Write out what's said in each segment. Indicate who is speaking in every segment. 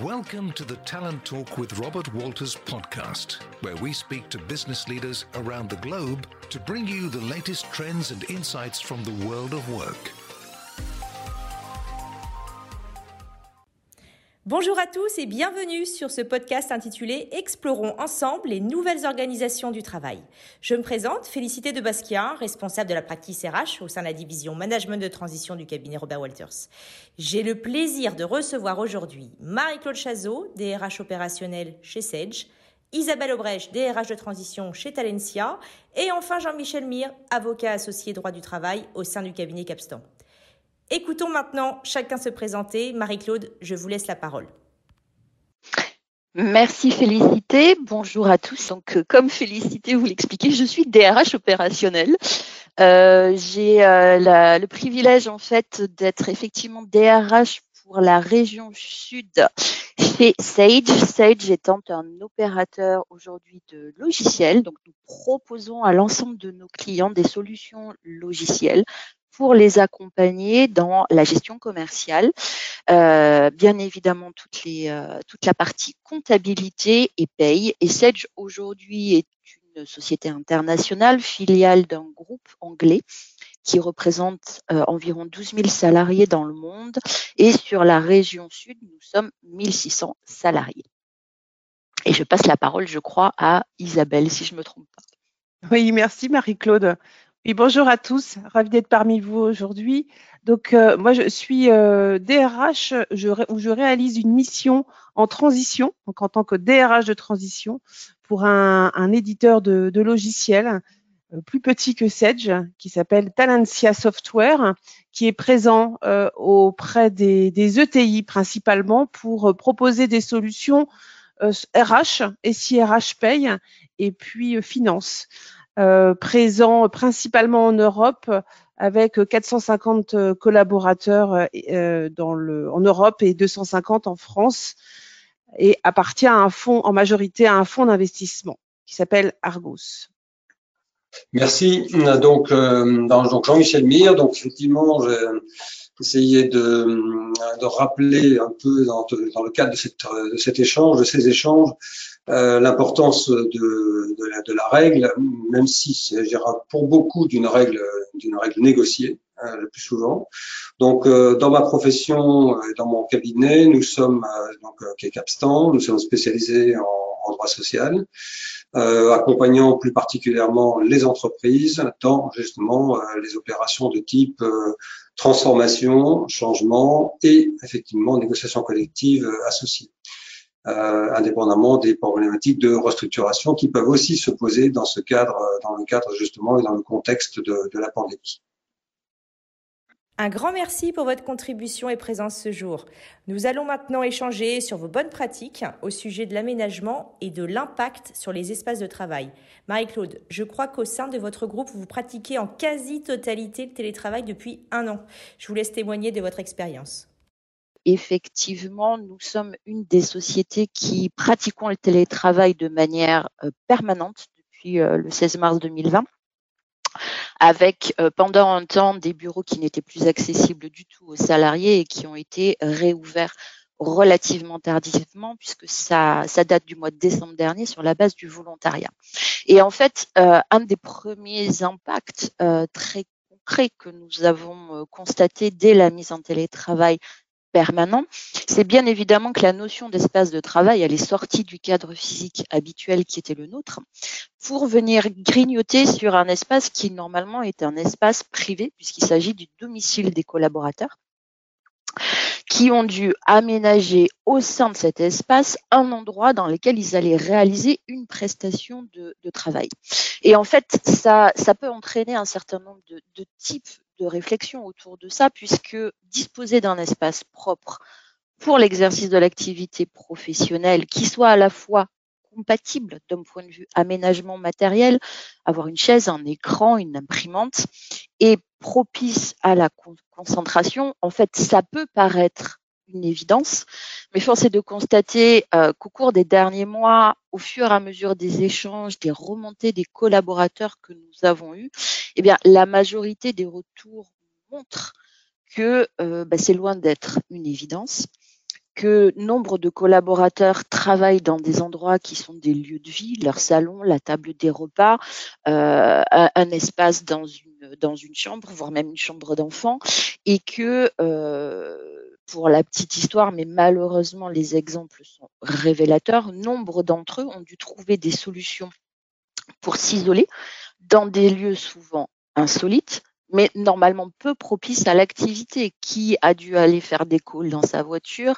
Speaker 1: Welcome to the Talent Talk with Robert Walters podcast, where we speak to business leaders around the globe to bring you the latest trends and insights from the world of work.
Speaker 2: Bonjour à tous et bienvenue sur ce podcast intitulé Explorons ensemble les nouvelles organisations du travail. Je me présente, Félicité de Basquiat, responsable de la practice RH au sein de la division Management de transition du cabinet Robert Walters. J'ai le plaisir de recevoir aujourd'hui Marie-Claude Chazot, DRH opérationnel chez Sage, Isabelle Aubrecht, DRH de transition chez Talencia, et enfin Jean-Michel Mire, avocat associé droit du travail au sein du cabinet Capstan. Écoutons maintenant chacun se présenter. Marie-Claude, je vous laisse la parole.
Speaker 3: Merci Félicité. Bonjour à tous. Donc, euh, comme Félicité vous l'expliquez, je suis DRH opérationnel. Euh, j'ai euh, le privilège en fait d'être effectivement DRH pour la région sud chez Sage. Sage étant un opérateur aujourd'hui de logiciels. Donc, nous proposons à l'ensemble de nos clients des solutions logicielles pour les accompagner dans la gestion commerciale. Euh, bien évidemment, euh, toute la partie comptabilité et paye. Et Sedge aujourd'hui est une société internationale, filiale d'un groupe anglais qui représente euh, environ 12 000 salariés dans le monde. Et sur la région sud, nous sommes 1600 salariés. Et je passe la parole, je crois, à Isabelle, si je ne me trompe pas.
Speaker 4: Oui, merci Marie-Claude. Oui, bonjour à tous, ravi d'être parmi vous aujourd'hui. Donc, euh, moi, je suis euh, DRH où je réalise une mission en transition, donc en tant que DRH de transition pour un, éditeur de, logiciels euh, plus petit que Sedge, qui s'appelle Talentia Software, qui est présent euh, auprès des, des, ETI principalement pour proposer des solutions RH, SIRH Pay et puis finance. Euh, présent principalement en Europe avec 450 collaborateurs euh, dans le, en Europe et 250 en France et appartient à un fonds, en majorité à un fonds d'investissement qui s'appelle Argos.
Speaker 5: Merci. Donc, euh, Jean-Michel Mire, donc effectivement, j'ai essayé de, de, rappeler un peu dans, le cadre de, cet échange, de ces échanges, euh, l'importance de, de, la, de, la, règle, même si c'est pour beaucoup d'une règle, d'une règle négociée hein, le plus souvent. Donc, euh, dans ma profession, euh, dans mon cabinet, nous sommes euh, donc Capstan, nous sommes spécialisés en, en droit social, accompagnant plus particulièrement les entreprises dans justement les opérations de type transformation, changement et effectivement négociation collective associée. Euh, indépendamment des problématiques de restructuration qui peuvent aussi se poser dans ce cadre, euh, dans le cadre justement et dans le contexte de, de la pandémie.
Speaker 2: Un grand merci pour votre contribution et présence ce jour. Nous allons maintenant échanger sur vos bonnes pratiques au sujet de l'aménagement et de l'impact sur les espaces de travail. Marie-Claude, je crois qu'au sein de votre groupe, vous pratiquez en quasi-totalité le télétravail depuis un an. Je vous laisse témoigner de votre expérience
Speaker 3: effectivement, nous sommes une des sociétés qui pratiquons le télétravail de manière euh, permanente depuis euh, le 16 mars 2020 avec euh, pendant un temps des bureaux qui n'étaient plus accessibles du tout aux salariés et qui ont été réouverts relativement tardivement puisque ça, ça date du mois de décembre dernier sur la base du volontariat. Et en fait, un des premiers impacts très concrets que nous avons constaté dès la mise en télétravail permanent, c'est bien évidemment que la notion d'espace de travail, elle est sortie du cadre physique habituel qui était le nôtre pour venir grignoter sur un espace qui normalement est un espace privé puisqu'il s'agit du domicile des collaborateurs qui ont dû aménager au sein de cet espace un endroit dans lequel ils allaient réaliser une prestation de, travail. Et en fait, ça, peut entraîner un certain nombre de types de réflexion autour de ça, puisque disposer d'un espace propre pour l'exercice de l'activité professionnelle qui soit à la fois compatible d'un point de vue aménagement matériel, avoir une chaise, un écran, une imprimante, et propice à la concentration, en fait, ça peut paraître une évidence, mais force est de constater euh, qu'au cours des derniers mois, au fur et à mesure des échanges, des remontées des collaborateurs que nous avons eus, eh bien, la majorité des retours montrent que euh, bah, c'est loin d'être une évidence que nombre de collaborateurs travaillent dans des endroits qui sont des lieux de vie, leur salon, la table des repas, euh, un, espace dans une, chambre, voire même une chambre d'enfant, et que pour la petite histoire, mais malheureusement les exemples sont révélateurs, nombre d'entre eux ont dû trouver des solutions pour s'isoler dans des lieux souvent insolites, mais normalement peu propices à l'activité. Qui a dû aller faire des calls dans sa voiture?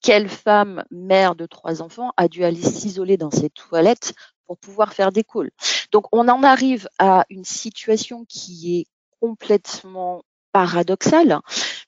Speaker 3: Quelle femme, mère de trois enfants, a dû aller s'isoler dans ses toilettes pour pouvoir faire des calls? Donc on en arrive à une situation qui est complètement paradoxal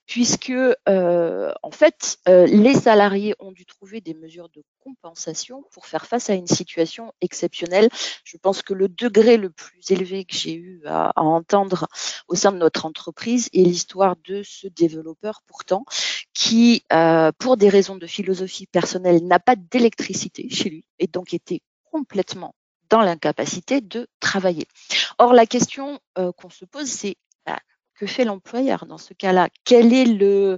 Speaker 3: puisque euh, en fait euh, les salariés ont dû trouver des mesures de compensation pour faire face à une situation exceptionnelle. Je pense que le degré le plus élevé que j'ai eu à, entendre au sein de notre entreprise est l'histoire de ce développeur pourtant qui, euh, pour des raisons de philosophie personnelle, n'a pas d'électricité chez lui et donc était complètement dans l'incapacité de travailler. Or, la question qu'on se pose, c'est que fait l'employeur dans ce cas-là? Quelle est la,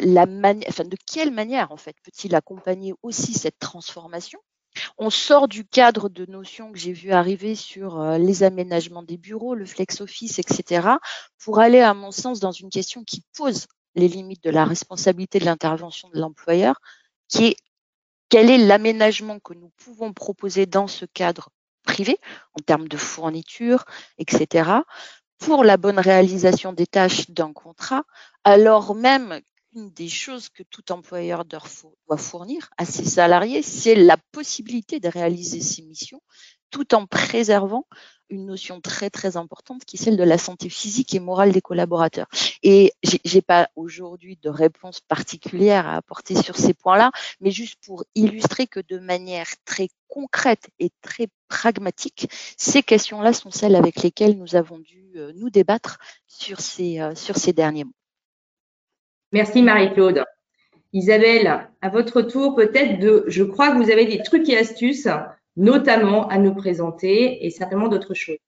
Speaker 3: de quelle manière en fait peut-il accompagner aussi cette transformation? On sort du cadre de notions que j'ai vu arriver sur euh, les aménagements des bureaux, le flex office, etc., pour aller à mon sens dans une question qui pose les limites de la responsabilité de l'intervention de l'employeur, qui est quel est l'aménagement que nous pouvons proposer dans ce cadre privé en termes de fourniture, etc., pour la bonne réalisation des tâches d'un contrat, alors même qu'une des choses que tout employeur doit fournir à ses salariés, c'est la possibilité de réaliser ses missions tout en préservant une notion très très importante qui est celle de la santé physique et morale des collaborateurs. Et j'ai pas aujourd'hui de réponse particulière à apporter sur ces points-là, mais juste pour illustrer que de manière très concrète et très pragmatique, ces questions-là sont celles avec lesquelles nous avons dû euh, nous débattre sur ces, euh, sur ces derniers mois.
Speaker 2: Merci Marie-Claude. Isabelle, à votre tour, peut-être de, je crois que vous avez des trucs et astuces notamment à nous présenter et certainement d'autres choses.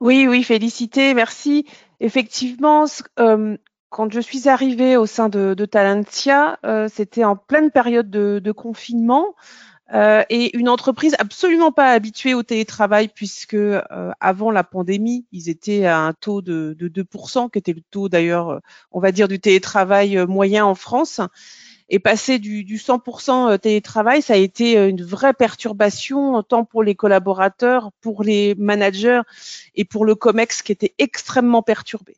Speaker 4: Oui, oui, félicité, merci. Effectivement, euh, quand je suis arrivée au sein de, Talentia, euh, c'était en pleine période de, confinement euh, et une entreprise absolument pas habituée au télétravail puisque avant la pandémie, ils étaient à un taux de, de 2%, qui était le taux d'ailleurs, on va dire, du télétravail moyen en France. Et passer du, du 100% euh, télétravail, ça a été euh, une vraie perturbation, tant pour les collaborateurs, pour les managers et pour le COMEX qui était extrêmement perturbé.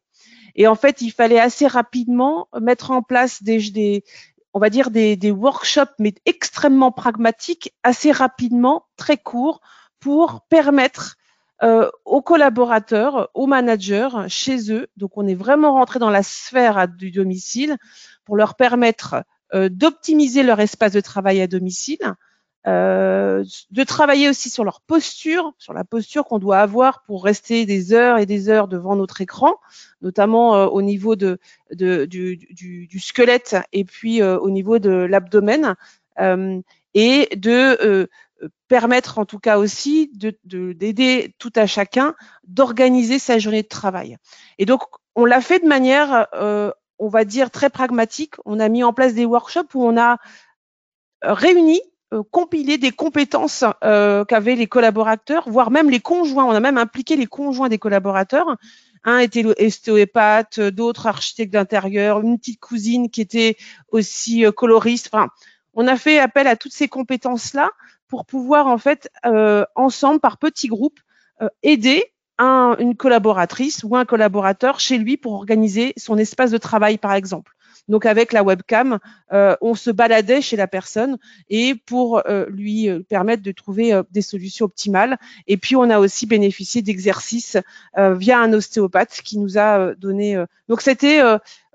Speaker 4: Et en fait, il fallait assez rapidement mettre en place des, on va dire des, workshops, mais extrêmement pragmatiques, assez rapidement, très courts, pour permettre euh, aux collaborateurs, aux managers chez eux. Donc, on est vraiment rentré dans la sphère du domicile pour leur permettre euh, d'optimiser leur espace de travail à domicile, euh, de travailler aussi sur leur posture, sur la posture qu'on doit avoir pour rester des heures et des heures devant notre écran, notamment euh, au niveau de, de du, du, du, squelette et puis au niveau de l'abdomen, et de permettre en tout cas aussi d'aider de, tout à chacun d'organiser sa journée de travail. Et donc, on l'a fait de manière euh, on va dire, très pragmatique. On a mis en place des workshops où on a euh, réuni, euh, compilé des compétences euh, qu'avaient les collaborateurs, voire même les conjoints. On a même impliqué les conjoints des collaborateurs. Un était estéopathe, d'autres architectes d'intérieur, une petite cousine qui était aussi coloriste. Enfin, on a fait appel à toutes ces compétences-là pour pouvoir en fait ensemble, par petits groupes, aider une collaboratrice ou un collaborateur chez lui pour organiser son espace de travail, par exemple. Donc avec la webcam, euh, on se baladait chez la personne et pour euh, lui euh, permettre de trouver des solutions optimales. Et puis on a aussi bénéficié d'exercices via un ostéopathe qui nous a donné. donc c'était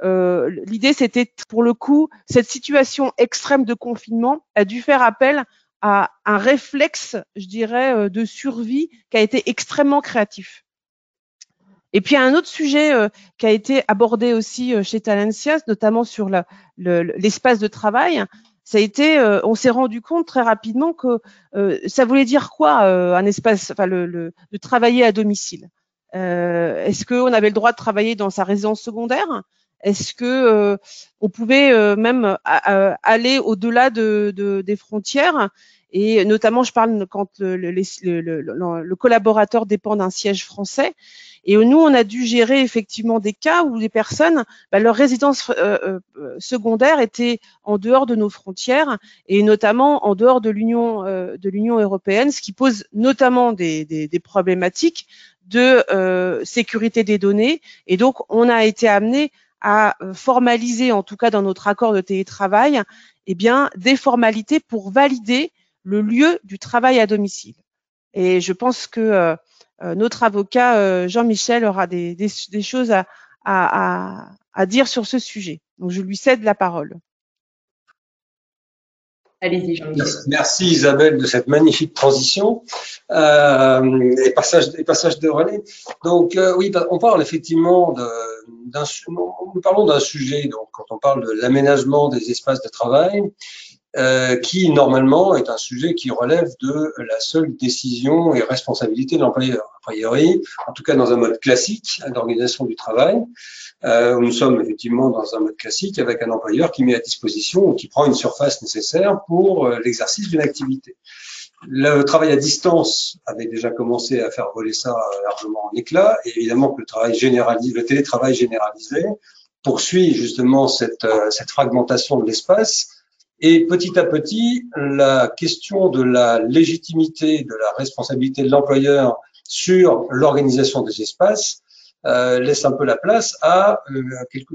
Speaker 4: l'idée, c'était pour le coup cette situation extrême de confinement a dû faire appel à un réflexe, je dirais, euh, de survie qui a été extrêmement créatif. Et puis un autre sujet euh, qui a été abordé aussi euh, chez Talencias, notamment sur l'espace de travail, ça a été, on s'est rendu compte très rapidement que ça voulait dire quoi un espace, enfin le, de travailler à domicile? Est-ce qu'on avait le droit de travailler dans sa résidence secondaire? Est-ce que on pouvait même aller au-delà de, de, des frontières? Et notamment, je parle quand le, le, le, le collaborateur dépend d'un siège français. Et nous, on a dû gérer effectivement des cas où les personnes, bah, leur résidence euh, euh, secondaire était en dehors de nos frontières et notamment en dehors de l'Union euh, de l'Union européenne, ce qui pose notamment des, des, des problématiques de sécurité des données. Et donc, on a été amené à formaliser, en tout cas dans notre accord de télétravail, eh bien, des formalités pour valider le lieu du travail à domicile. Et je pense que euh, notre avocat euh, Jean-Michel aura des, choses à, dire sur ce sujet. Donc, je lui cède la parole.
Speaker 5: Allez-y, Jean-Michel. Merci Isabelle de cette magnifique transition euh, et, passage, passage de relais. Donc oui, on parle effectivement d'un nous parlons d'un sujet. Donc quand on parle de l'aménagement des espaces de travail, euh, qui normalement est un sujet qui relève de la seule décision et responsabilité de l'employeur. A priori, en tout cas dans un mode classique d'organisation du travail, euh, nous sommes effectivement dans un mode classique avec un employeur qui met à disposition ou qui prend une surface nécessaire pour euh, l'exercice d'une activité. Le travail à distance avait déjà commencé à faire voler ça largement en éclat, et évidemment que le travail généralisé, le télétravail généralisé poursuit justement cette, euh, cette fragmentation de l'espace et petit à petit, la question de la légitimité, de la responsabilité de l'employeur sur l'organisation des espaces euh, laisse un peu la place à euh,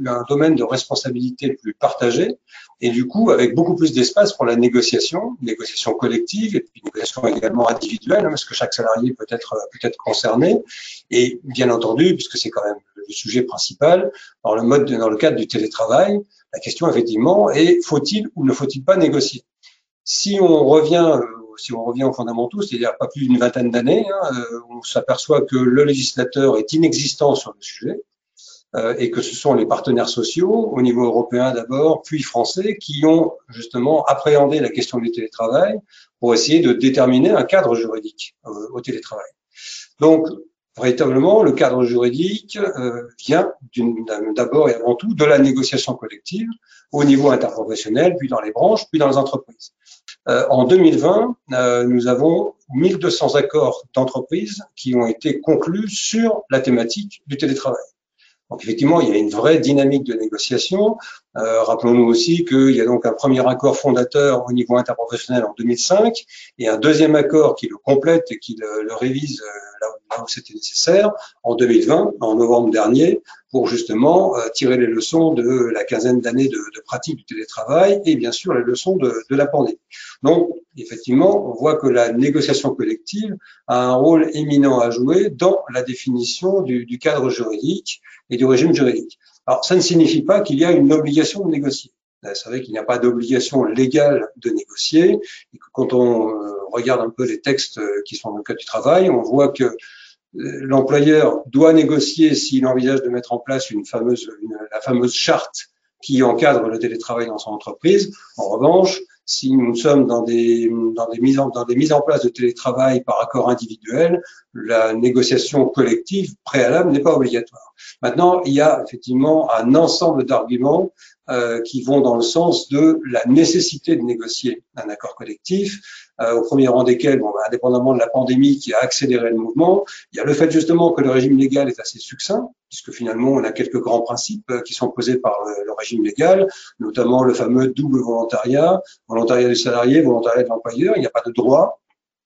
Speaker 5: un domaine de responsabilité plus partagé. Et du coup avec beaucoup plus d'espace pour la négociation, négociation collective et puis négociation également individuelle, hein, parce que chaque salarié peut être peut être concerné. Et bien entendu, puisque c'est quand même le sujet principal dans le mode dans le cadre du télétravail, la question effectivement est faut-il ou ne faut-il pas négocier? Si on revient euh, si on revient aux fondamentaux, c'est-à-dire pas plus d'une vingtaine d'années, hein, euh, on s'aperçoit que le législateur est inexistant sur le sujet euh, et que ce sont les partenaires sociaux, au niveau européen d'abord, puis français, qui ont justement appréhendé la question du télétravail pour essayer de déterminer un cadre juridique au télétravail. Donc, véritablement, le cadre juridique euh, vient d'abord et avant tout de la négociation collective au niveau interprofessionnel, puis dans les branches, puis dans les entreprises. Euh, en 2020, euh, nous avons 1200 accords d'entreprise qui ont été conclus sur la thématique du télétravail. Donc effectivement, il y a une vraie dynamique de négociation. Euh, rappelons-nous aussi qu'il y a donc un premier accord fondateur au niveau interprofessionnel en 2005 et un deuxième accord qui le complète et qui le, révise là où c'était nécessaire en 2020, en novembre dernier, pour justement euh, tirer les leçons de la quinzaine d'années de, pratique du télétravail et bien sûr les leçons de, de, la pandémie. Donc, effectivement, on voit que la négociation collective a un rôle éminent à jouer dans la définition du, du cadre juridique et du régime juridique. Alors, ça ne signifie pas qu'il y a une obligation de négocier. Vous savez qu'il n'y a pas d'obligation légale de négocier et quand on euh, regarde un peu les textes qui sont dans le cadre du travail, on voit que l'employeur doit négocier s'il envisage de mettre en place la fameuse charte qui encadre le télétravail dans son entreprise. En revanche, si nous sommes dans des mises en place de télétravail par accord individuel, la négociation collective préalable n'est pas obligatoire. Maintenant, il y a effectivement un ensemble d'arguments euh, qui vont dans le sens de la nécessité de négocier un accord collectif, euh, au premier rang desquels, bon, bah, indépendamment de la pandémie qui a accéléré le mouvement, il y a le fait justement que le régime légal est assez succinct, puisque finalement on a quelques grands principes euh, qui sont posés par le, régime légal, notamment le fameux double volontariat, volontariat du salarié, volontariat de l'employeur, il n'y a pas de droit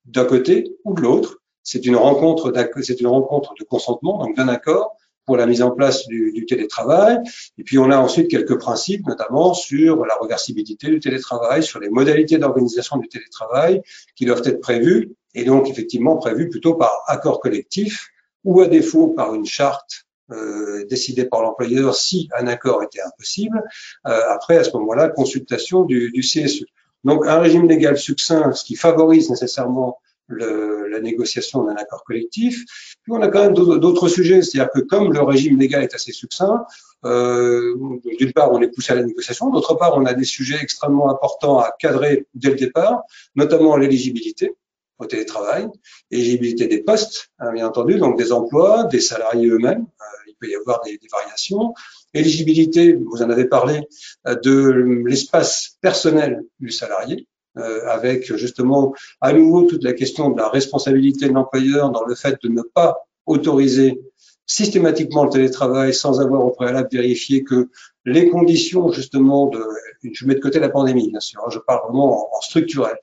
Speaker 5: d'un côté ou de l'autre, c'est une rencontre, c'est une rencontre de consentement, donc d'un accord, pour la mise en place du, télétravail. Et puis on a ensuite quelques principes, notamment sur la reversibilité du télétravail, sur les modalités d'organisation du télétravail qui doivent être prévues, et donc effectivement prévues plutôt par accord collectif ou à défaut par une charte euh, décidée par l'employeur si un accord était impossible. Euh, après, à ce moment-là, consultation du, du CSE. Donc un régime légal succinct, ce qui favorise nécessairement le, la négociation d'un accord collectif. Puis on a quand même d'autres sujets, c'est-à-dire que comme le régime légal est assez succinct, euh, d'une part on est poussé à la négociation, d'autre part on a des sujets extrêmement importants à cadrer dès le départ, notamment l'éligibilité au télétravail, l'éligibilité des postes, hein, bien entendu, donc des emplois, des salariés eux-mêmes. Euh, il peut y avoir des, des variations. Éligibilité, vous en avez parlé, de l'espace personnel du salarié. Avec justement à nouveau toute la question de la responsabilité de l'employeur dans le fait de ne pas autoriser systématiquement le télétravail sans avoir au préalable vérifié que les conditions justement de, je mets de côté la pandémie bien sûr, hein, je parle vraiment en, structurel,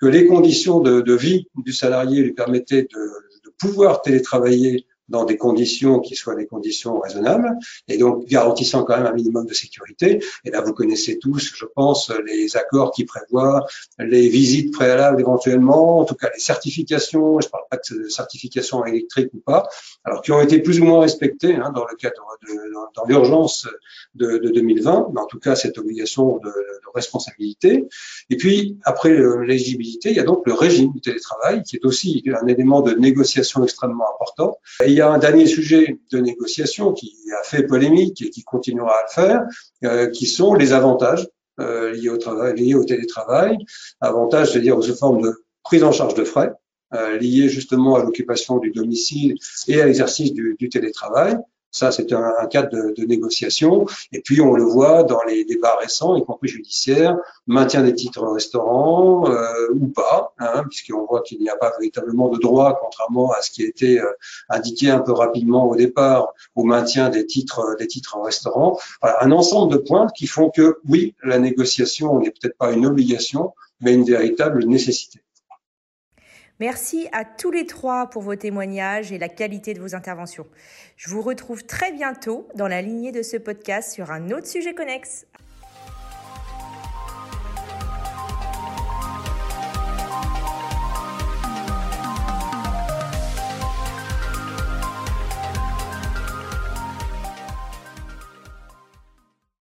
Speaker 5: que les conditions de, vie du salarié lui permettaient de pouvoir télétravailler dans des conditions qui soient des conditions raisonnables et donc garantissant quand même un minimum de sécurité. Et là, vous connaissez tous, je pense, les accords qui prévoient les visites préalables éventuellement, en tout cas les certifications, je ne parle pas de certification électrique ou pas, alors qui ont été plus ou moins respectées hein, dans le cadre de, dans, l'urgence de, de, 2020, mais en tout cas cette obligation de, responsabilité. Et puis après l'éligibilité, il y a donc le régime du télétravail qui est aussi un élément de négociation extrêmement important. Y a un dernier sujet de négociation qui a fait polémique et qui continuera à le faire, euh, qui sont les avantages euh, liés, au télétravail. Avantages, c'est-à-dire sous forme de prise en charge de frais, euh, liés justement à l'occupation du domicile et à l'exercice du télétravail. Ça, c'est un, cadre de, négociation. Et puis, on le voit dans les débats récents, y compris judiciaires, maintien des titres restaurants euh, ou pas, hein, puisqu'on voit qu'il n'y a pas véritablement de droit, contrairement à ce qui a été euh, indiqué un peu rapidement au départ, au maintien des titres, des titres en restaurant. Voilà, un ensemble de points qui font que, oui, la négociation n'est peut-être pas une obligation, mais une véritable nécessité.
Speaker 2: Merci à tous les trois pour vos témoignages et la qualité de vos interventions. Je vous retrouve très bientôt dans la lignée de ce podcast sur un autre sujet connexe.